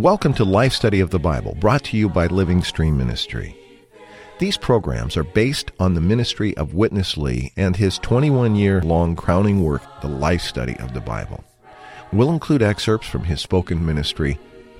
Welcome to Life Study of the Bible, brought to you by Living Stream Ministry. These programs are based on the ministry of Witness Lee and his 21 year long crowning work, The Life Study of the Bible. We'll include excerpts from his spoken ministry,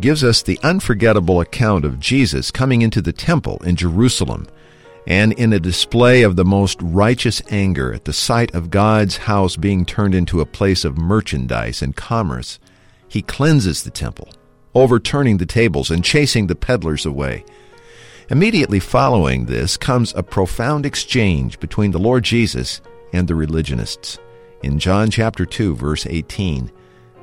gives us the unforgettable account of Jesus coming into the temple in Jerusalem and in a display of the most righteous anger at the sight of God's house being turned into a place of merchandise and commerce. He cleanses the temple, overturning the tables and chasing the peddlers away. Immediately following this comes a profound exchange between the Lord Jesus and the religionists. In John chapter 2 verse 18,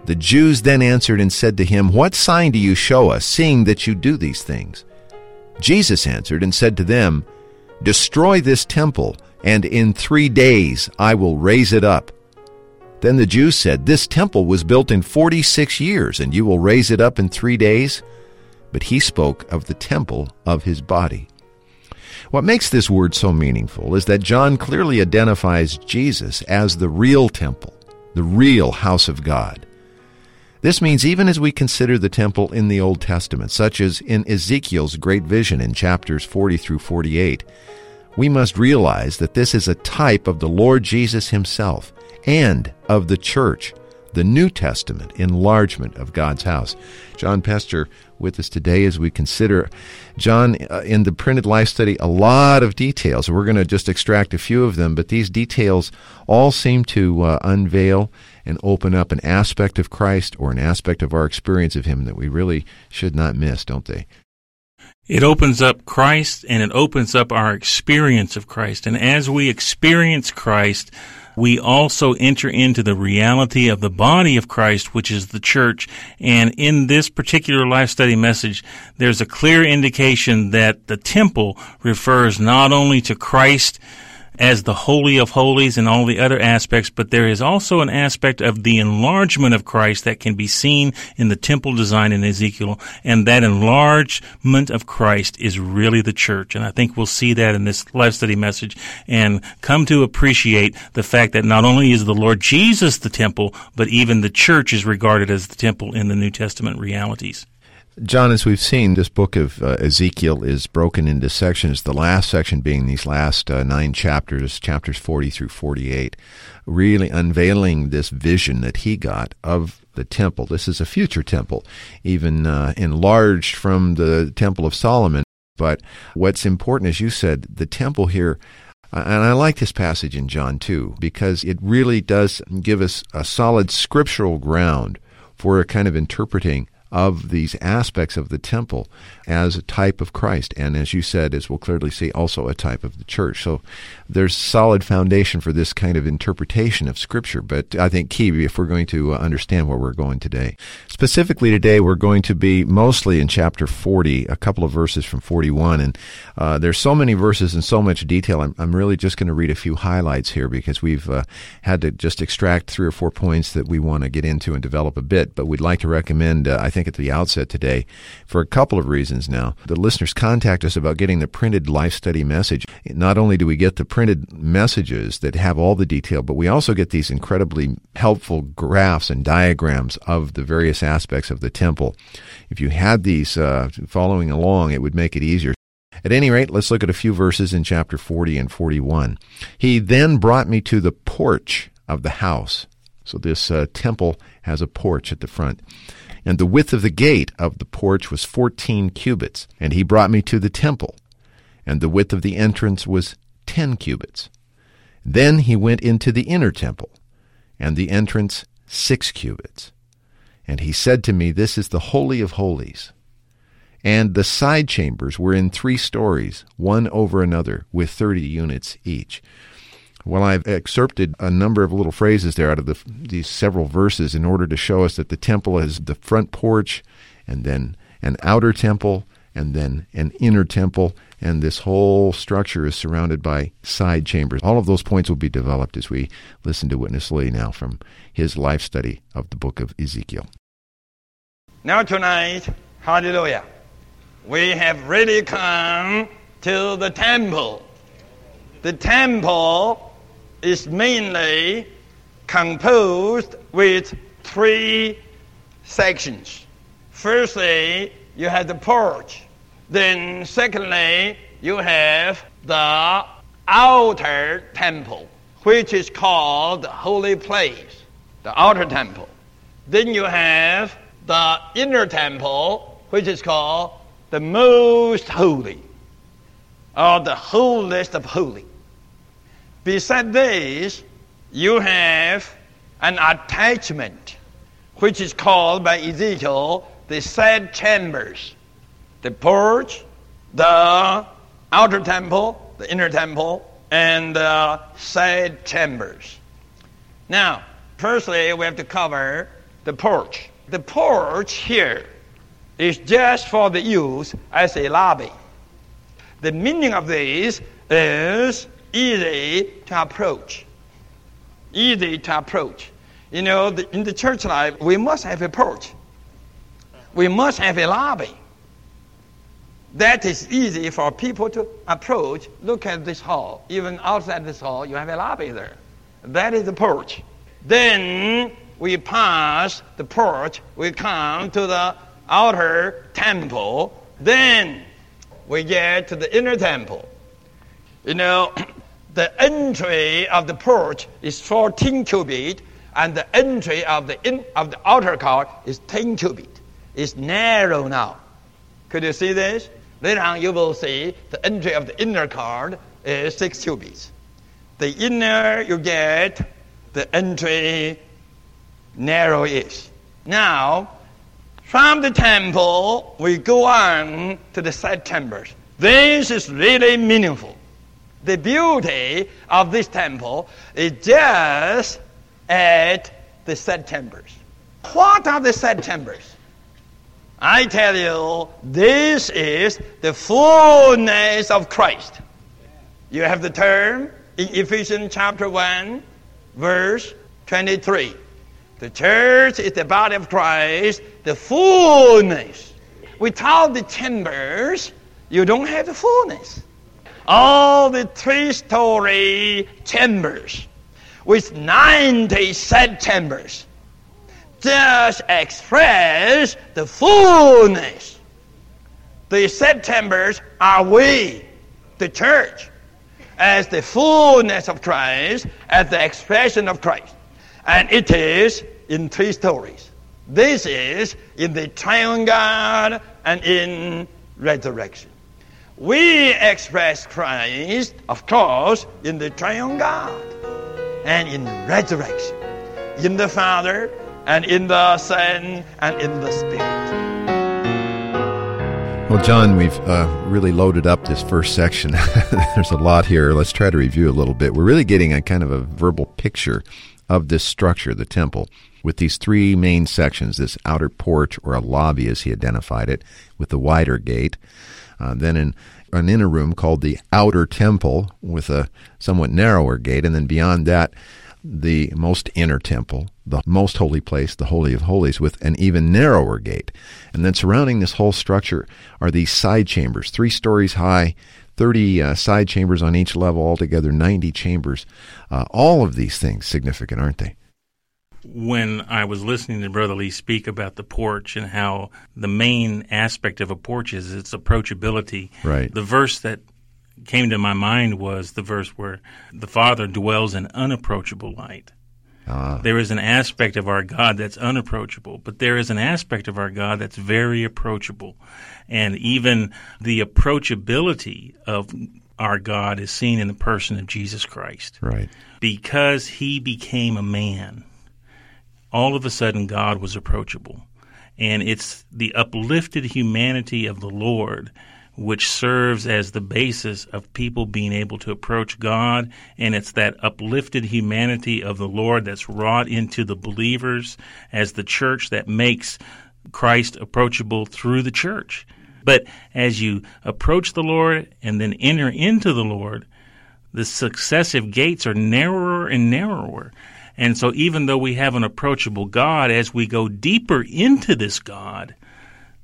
the Jews then answered and said to him, What sign do you show us, seeing that you do these things? Jesus answered and said to them, Destroy this temple, and in three days I will raise it up. Then the Jews said, This temple was built in forty six years, and you will raise it up in three days? but he spoke of the temple of his body. What makes this word so meaningful is that John clearly identifies Jesus as the real temple, the real house of God. This means even as we consider the temple in the Old Testament, such as in Ezekiel's great vision in chapters 40 through 48, we must realize that this is a type of the Lord Jesus himself and of the church the New Testament enlargement of God's house. John Pester with us today as we consider John uh, in the printed life study a lot of details. We're going to just extract a few of them, but these details all seem to uh, unveil and open up an aspect of Christ or an aspect of our experience of him that we really should not miss, don't they? It opens up Christ and it opens up our experience of Christ. And as we experience Christ, we also enter into the reality of the body of Christ, which is the church. And in this particular life study message, there's a clear indication that the temple refers not only to Christ as the Holy of Holies and all the other aspects, but there is also an aspect of the enlargement of Christ that can be seen in the temple design in Ezekiel. And that enlargement of Christ is really the church. And I think we'll see that in this life study message and come to appreciate the fact that not only is the Lord Jesus the temple, but even the church is regarded as the temple in the New Testament realities. John, as we've seen, this book of uh, Ezekiel is broken into sections, the last section being these last uh, nine chapters, chapters 40 through 48, really unveiling this vision that he got of the temple. This is a future temple, even uh, enlarged from the Temple of Solomon. But what's important, as you said, the temple here uh, and I like this passage in John too, because it really does give us a solid scriptural ground for a kind of interpreting of these aspects of the temple as a type of Christ. And as you said, as we'll clearly see, also a type of the church. So there's solid foundation for this kind of interpretation of Scripture. But I think key if we're going to uh, understand where we're going today. Specifically today, we're going to be mostly in chapter 40, a couple of verses from 41. And uh, there's so many verses and so much detail. I'm, I'm really just going to read a few highlights here because we've uh, had to just extract three or four points that we want to get into and develop a bit. But we'd like to recommend, uh, I think, at the outset today, for a couple of reasons now. The listeners contact us about getting the printed life study message. Not only do we get the printed messages that have all the detail, but we also get these incredibly helpful graphs and diagrams of the various aspects of the temple. If you had these uh, following along, it would make it easier. At any rate, let's look at a few verses in chapter 40 and 41. He then brought me to the porch of the house. So this uh, temple has a porch at the front. And the width of the gate of the porch was fourteen cubits. And he brought me to the temple. And the width of the entrance was ten cubits. Then he went into the inner temple, and the entrance six cubits. And he said to me, This is the Holy of Holies. And the side chambers were in three stories, one over another, with 30 units each. Well, I've excerpted a number of little phrases there out of the, these several verses in order to show us that the temple is the front porch, and then an outer temple, and then an inner temple, and this whole structure is surrounded by side chambers. All of those points will be developed as we listen to Witness Lee now from his life study of the book of Ezekiel. Now, tonight, hallelujah, we have really come to the temple. The temple is mainly composed with three sections. Firstly, you have the porch. Then, secondly, you have the outer temple, which is called the holy place, the outer temple. Then you have the inner temple, which is called the most holy, or the holiest of holy. Beside this, you have an attachment, which is called by Ezekiel the sad chambers the porch, the outer temple, the inner temple, and the side chambers. Now, firstly, we have to cover the porch. The porch here is just for the use as a lobby. The meaning of this is easy to approach. Easy to approach. You know, the, in the church life, we must have a porch. We must have a lobby. That is easy for people to approach. Look at this hall. Even outside this hall, you have a lobby there. That is the porch. Then we pass the porch, we come to the outer temple. Then we get to the inner temple. You know, the entry of the porch is 14 cubit, and the entry of the, in, of the outer court is 10 cubit. It's narrow now. Could you see this? Later on, you will see the entry of the inner court is 6 cubits. The inner, you get the entry narrow is. Now, from the temple, we go on to the side chambers. This is really meaningful. The beauty of this temple is just at the set chambers. What are the set chambers? I tell you, this is the fullness of Christ. You have the term in Ephesians chapter 1, verse 23. The church is the body of Christ, the fullness. Without the chambers, you don't have the fullness. All the three story chambers with 90 side chambers just express the fullness. The chambers are we, the church, as the fullness of Christ, as the expression of Christ. And it is in three stories. This is in the triune God and in resurrection. We express Christ, of course, in the triune God and in resurrection. In the Father and in the Son and in the Spirit. Well, John, we've uh, really loaded up this first section. There's a lot here. Let's try to review a little bit. We're really getting a kind of a verbal picture of this structure, the temple, with these three main sections this outer porch, or a lobby as he identified it, with the wider gate. Uh, then in an inner room called the outer temple, with a somewhat narrower gate. And then beyond that, the most inner temple, the most holy place, the Holy of Holies, with an even narrower gate. And then surrounding this whole structure are these side chambers, three stories high, 30 uh, side chambers on each level, altogether 90 chambers. Uh, all of these things significant, aren't they? When I was listening to Brother Lee speak about the porch and how the main aspect of a porch is its approachability, right. the verse that came to my mind was the verse where the Father dwells in unapproachable light. Ah. There is an aspect of our God that's unapproachable, but there is an aspect of our God that's very approachable. And even the approachability of our God is seen in the person of Jesus Christ. Right. Because he became a man, all of a sudden God was approachable. And it's the uplifted humanity of the Lord which serves as the basis of people being able to approach God. And it's that uplifted humanity of the Lord that's wrought into the believers as the church that makes Christ approachable through the church. But as you approach the Lord and then enter into the Lord, the successive gates are narrower and narrower. And so, even though we have an approachable God, as we go deeper into this God,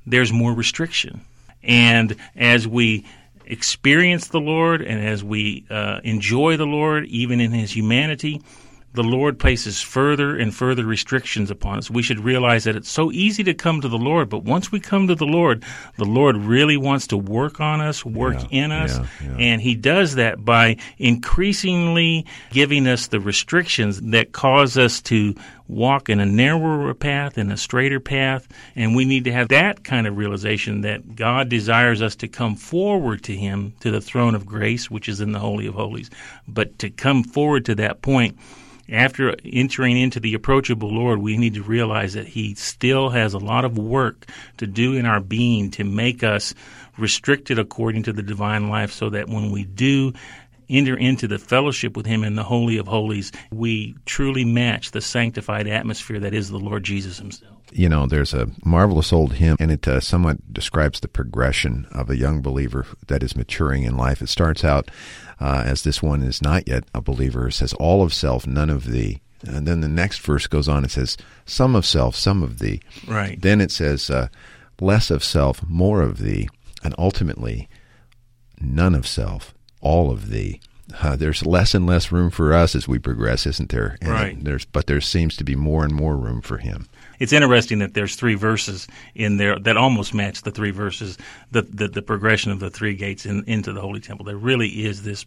there's more restriction. And as we experience the Lord and as we uh, enjoy the Lord, even in his humanity, the Lord places further and further restrictions upon us. We should realize that it's so easy to come to the Lord, but once we come to the Lord, the Lord really wants to work on us, work Yeah, in us, yeah, yeah. and He does that by increasingly giving us the restrictions that cause us to walk in a narrower path and a straighter path. And we need to have that kind of realization that God desires us to come forward to Him, to the throne of grace, which is in the Holy of Holies. But to come forward to that point, after entering into the approachable Lord, we need to realize that He still has a lot of work to do in our being to make us restricted according to the divine life so that when we do enter into the fellowship with Him in the Holy of Holies, we truly match the sanctified atmosphere that is the Lord Jesus Himself. you know, there's a marvelous old hymn, and it uh, somewhat describes the progression of a young believer that is maturing in life. It starts out uh, as this one is not yet a believer. It says, All of self, none of thee. And then the next verse goes on. It says, Some of self, some of thee. Right. Then it says, uh, Less of self, more of thee. And ultimately, none of self, all of thee. Uh, there's less and less room for us as we progress, isn't there? And Right. There's, but there seems to be more and more room for him. It's interesting that there's three verses in there that almost match the three verses, the the, the progression of the three gates in, into the Holy Temple. There really is this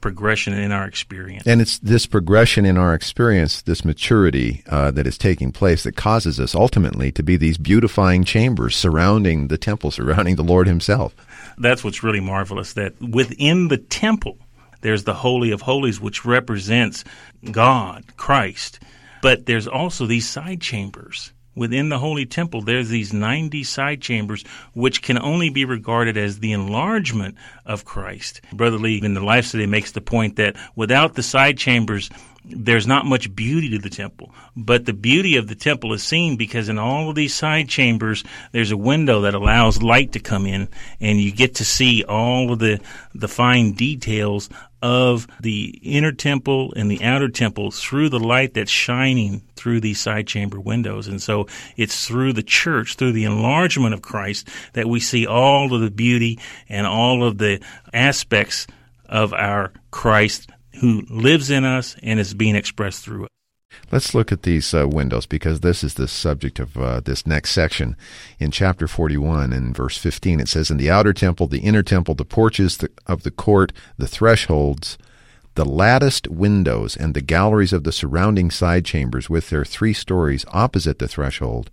progression in our experience. And it's this progression in our experience, this maturity uh, that is taking place, that causes us ultimately to be these beautifying chambers surrounding the temple, surrounding the Lord Himself. That's what's really marvelous. That within the temple, there's the Holy of Holies, which represents God, Christ. But there's also these side chambers. Within the Holy Temple, there's these 90 side chambers, which can only be regarded as the enlargement of Christ. Brother Lee in the Life Study makes the point that without the side chambers, there's not much beauty to the temple. But the beauty of the temple is seen because in all of these side chambers, there's a window that allows light to come in, and you get to see all of the, the fine details of the inner temple and the outer temple through the light that's shining through these side chamber windows. And so it's through the church, through the enlargement of Christ, that we see all of the beauty and all of the aspects of our Christ who lives in us and is being expressed through us. Let's look at these uh, windows because this is the subject of uh, this next section. In chapter 41 and verse 15, it says, In the outer temple, the inner temple, the porches of the court, the thresholds, the latticed windows, and the galleries of the surrounding side chambers with their three stories opposite the threshold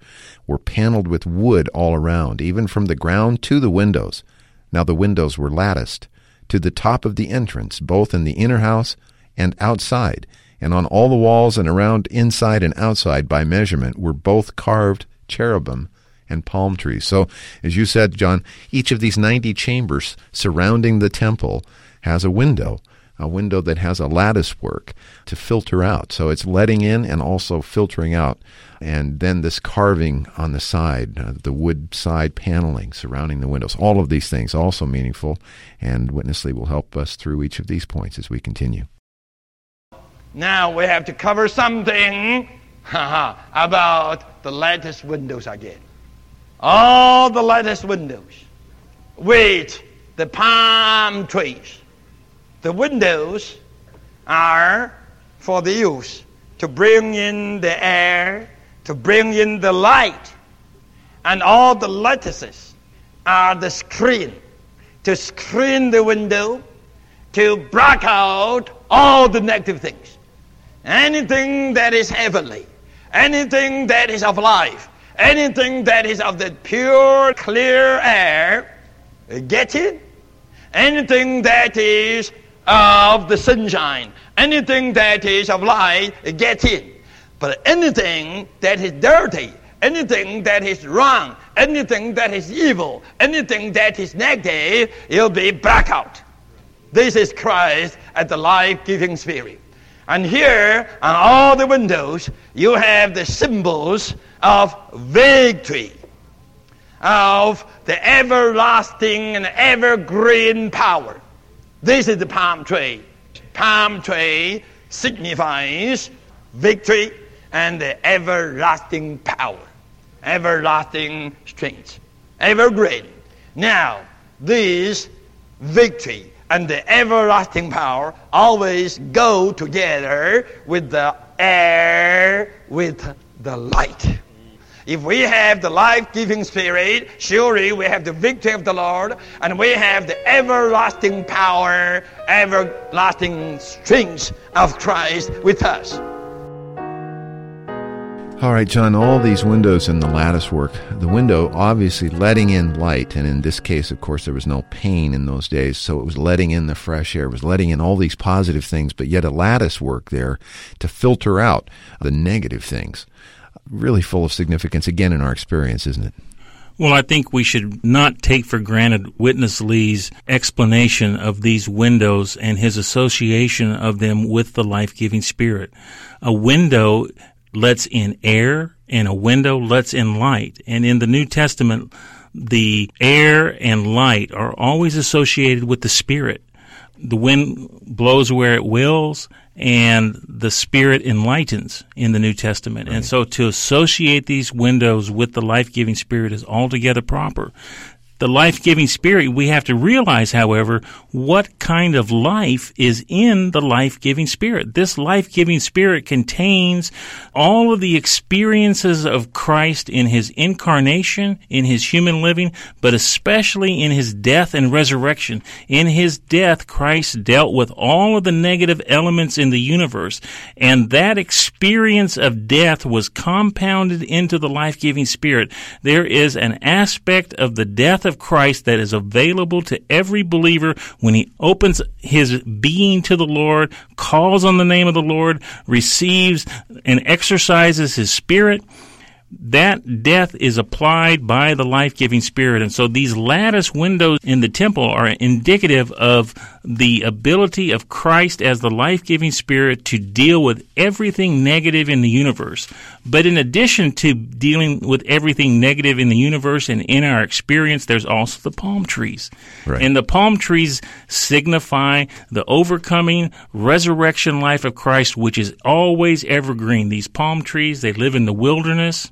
were paneled with wood all around, even from the ground to the windows. Now the windows were latticed to the top of the entrance, both in the inner house and outside, and on all the walls and around inside and outside by measurement were both carved cherubim and palm trees. So, as you said, John, each of these 90 chambers surrounding the temple has a window, a window that has a lattice work to filter out. So it's letting in and also filtering out. And then this carving on the side, uh, the wood side paneling surrounding the windows. All of these things also meaningful, and Witness Lee will help us through each of these points as we continue. Now we have to cover something about the lattice windows again. All the lattice windows with the palm trees. The windows are for the use to bring in the air, to bring in the light. And all the lattices are the screen to screen the window, to block out all the negative things. Anything that is heavenly, anything that is of life, anything that is of the pure, clear air, get it? Anything that is of the sunshine, anything that is of light, get in. But anything that is dirty, anything that is wrong, anything that is evil, anything that is negative, it'll be black out. This is Christ as the life-giving spirit. And here on all the windows, you have the symbols of victory, of the everlasting and evergreen power. This is the palm tree. Palm tree signifies victory and the everlasting power, everlasting strength, evergreen. Now, this victory and the everlasting power always go together with the air, with the light. If we have the life giving spirit, surely we have the victory of the Lord, and we have the everlasting power, everlasting strength of Christ with us. All right, John, all these windows in the lattice work, the window obviously letting in light, and in this case, of course, there was no pane in those days, so it was letting in the fresh air, it was letting in all these positive things, but yet a lattice work there to filter out the negative things. Really full of significance, again, in our experience, isn't it? Well, I think we should not take for granted Witness Lee's explanation of these windows and his association of them with the life giving spirit. A window lets in air and a window lets in light. And in the New Testament, the air and light are always associated with the Spirit. The wind blows where it wills, and the Spirit enlightens in the New Testament. Right. And so to associate these windows with the life giving Spirit is altogether proper the life giving spirit, we have to realize, however, what kind of life is in the life giving spirit. This life giving spirit contains all of the experiences of Christ in his incarnation, in his human living, but especially in his death and resurrection. In his death, Christ dealt with all of the negative elements in the universe, and that experience of death was compounded into the life giving spirit. There is an aspect of the death of Christ that is available to every believer when he opens his being to the Lord, calls on the name of the Lord, receives and exercises his spirit that death is applied by the life giving spirit. And so these lattice windows in the temple are indicative of the ability of Christ as the life giving spirit to deal with everything negative in the universe. But in addition to dealing with everything negative in the universe and in our experience, there's also the palm trees. Right. And the palm trees signify the overcoming resurrection life of Christ, which is always evergreen. These palm trees, they live in the wilderness.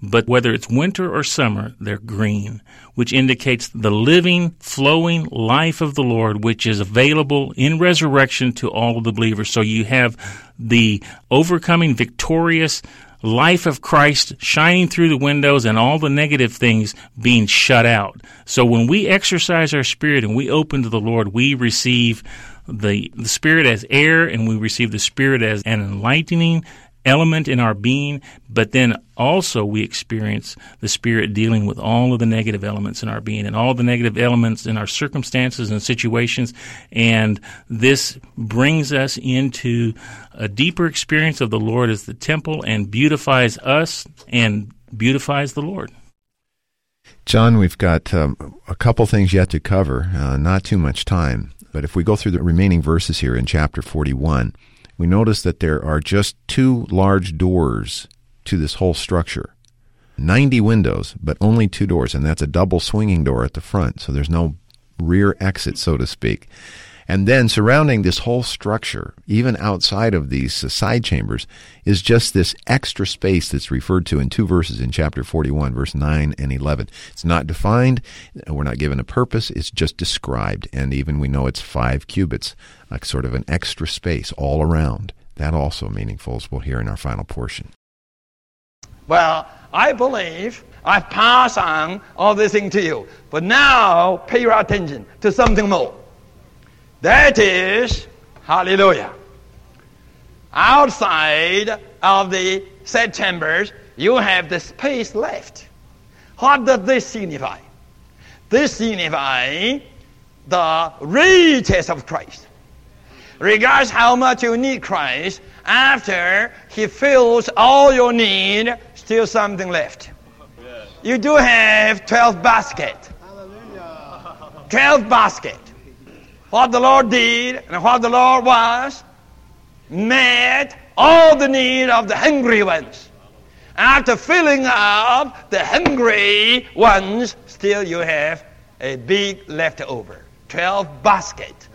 But whether it's winter or summer, they're green, which indicates the living, flowing life of the Lord, which is available in resurrection to all the believers. So you have the overcoming, victorious life of Christ shining through the windows and all the negative things being shut out. So when we exercise our spirit and we open to the Lord, we receive the, the Spirit as air and we receive the Spirit as an enlightening element in our being, but then also we experience the Spirit dealing with all of the negative elements in our being and all the negative elements in our circumstances and situations. And this brings us into a deeper experience of the Lord as the temple and beautifies us and beautifies the Lord. John, we've got um, a couple things yet to cover, uh, not too much time. But if we go through the remaining verses here in chapter 41, we notice that there are just two large doors to this whole structure. 90 windows, but only two doors, and that's a double swinging door at the front, so there's no rear exit, so to speak. And then surrounding this whole structure, even outside of these uh, side chambers, is just this extra space that's referred to in two verses in chapter 41, verse 9 and 11. It's not defined. We're not given a purpose. It's just described. And even we know it's five cubits, like sort of an extra space all around. That also meaningful, as we'll hear in our final portion. Well, I believe I've passed on all this thing to you. But now pay your attention to something more. That is, hallelujah. Outside of the set chambers, you have the space left. What does this signify? This signifies the riches of Christ. Regards how much you need Christ, after He fills all your need, still something left. You do have 12 basket. 12 basket. What the Lord did and what the Lord was met all the need of the hungry ones. After filling up the hungry ones, still you have a big leftover. 12 basket.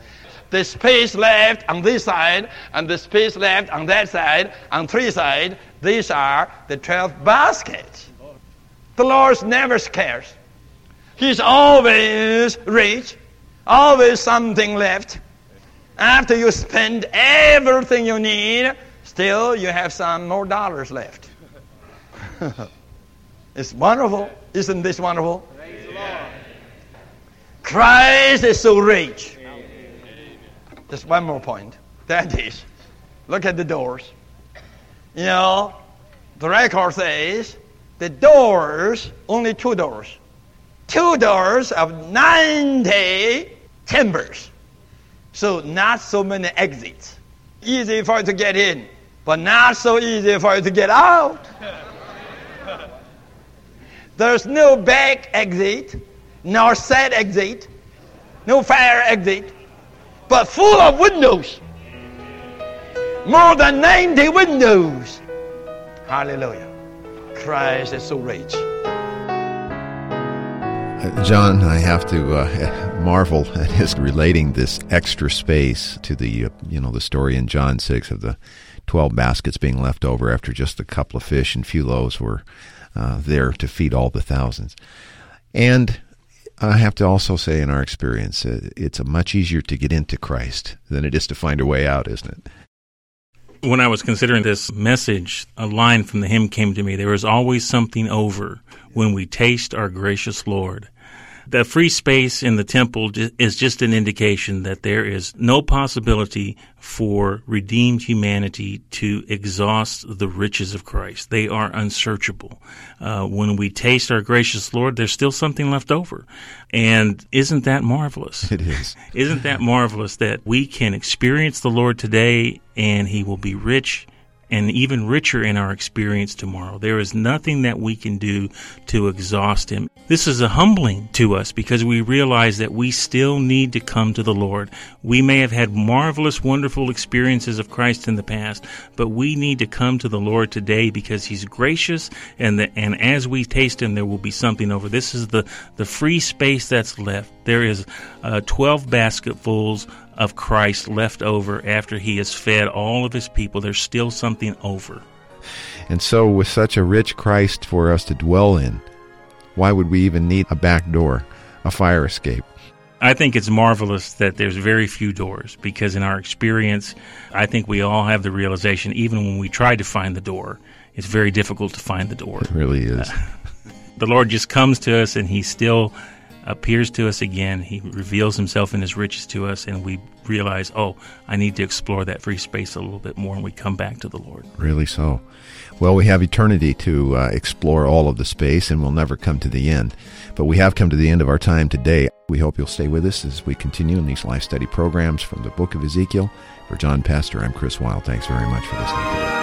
The space left on this side and the space left on that side, on three sides, these are the 12 baskets. The Lord's never scarce. He's always rich, always something left. After you spend everything you need, still you have some more dollars left. it's wonderful. Isn't this wonderful? Christ is so rich. Just one more point. That is, look at the doors. You know, the record says the doors, only two doors. Two doors of 90 timbers. So not so many exits. Easy for you to get in, but not so easy for you to get out. There's no back exit, nor side exit, no fire exit, but full of windows. More than 90 windows. Hallelujah. Christ is so rich. John, I have to uh, marvel at his relating this extra space to the uh, you know the story in John six of the twelve baskets being left over after just a couple of fish and few loaves were uh, there to feed all the thousands. And I have to also say, in our experience, uh, it's much easier to get into Christ than it is to find a way out, isn't it? When I was considering this message, a line from the hymn came to me. There is always something over when we taste our gracious Lord. The free space in the temple is just an indication that there is no possibility for redeemed humanity to exhaust the riches of Christ. They are unsearchable. Uh, when we taste our gracious Lord, there's still something left over. And isn't that marvelous? It is. isn't that marvelous that we can experience the Lord today and He will be rich and even richer in our experience tomorrow. There is nothing that we can do to exhaust Him. This is a humbling to us because we realize that we still need to come to the Lord. We may have had marvelous, wonderful experiences of Christ in the past, but we need to come to the Lord today because He's gracious and the, and as we taste Him, there will be something over. This is the, the free space that's left. There is uh, 12 basketfuls of Christ left over after he has fed all of his people. There's still something over. And so, with such a rich Christ for us to dwell in, why would we even need a back door, a fire escape? I think it's marvelous that there's very few doors because, in our experience, I think we all have the realization, even when we try to find the door, it's very difficult to find the door. It really is. The Lord just comes to us and He still appears to us again. He reveals himself in his riches to us, and we realize, oh, I need to explore that free space a little bit more, and we come back to the Lord. Really so. Well, we have eternity to uh, explore all of the space, and we'll never come to the end. But we have come to the end of our time today. We hope you'll stay with us as we continue in these life study programs from the book of Ezekiel. For John Pester, I'm Chris Wilde. Thanks very much for listening today.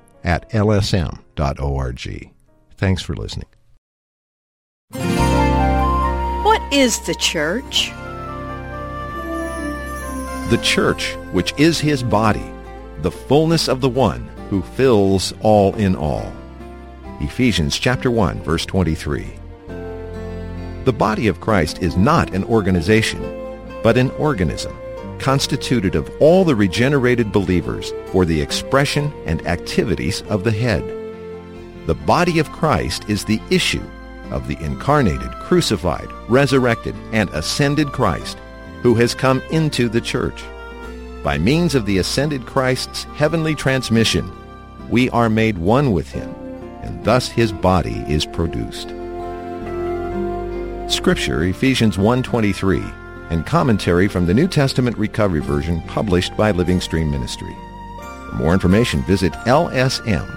at lsm.org. Thanks for listening. What is the church? The church, which is his body, the fullness of the one who fills all in all. Ephesians chapter 1 verse 23. The body of Christ is not an organization, but an organism constituted of all the regenerated believers for the expression and activities of the head. The body of Christ is the issue of the incarnated, crucified, resurrected, and ascended Christ who has come into the church. By means of the ascended Christ's heavenly transmission, we are made one with him, and thus his body is produced. Scripture, Ephesians 1.23, and commentary from the New Testament Recovery Version published by Living Stream Ministry. For more information, visit lsm.org.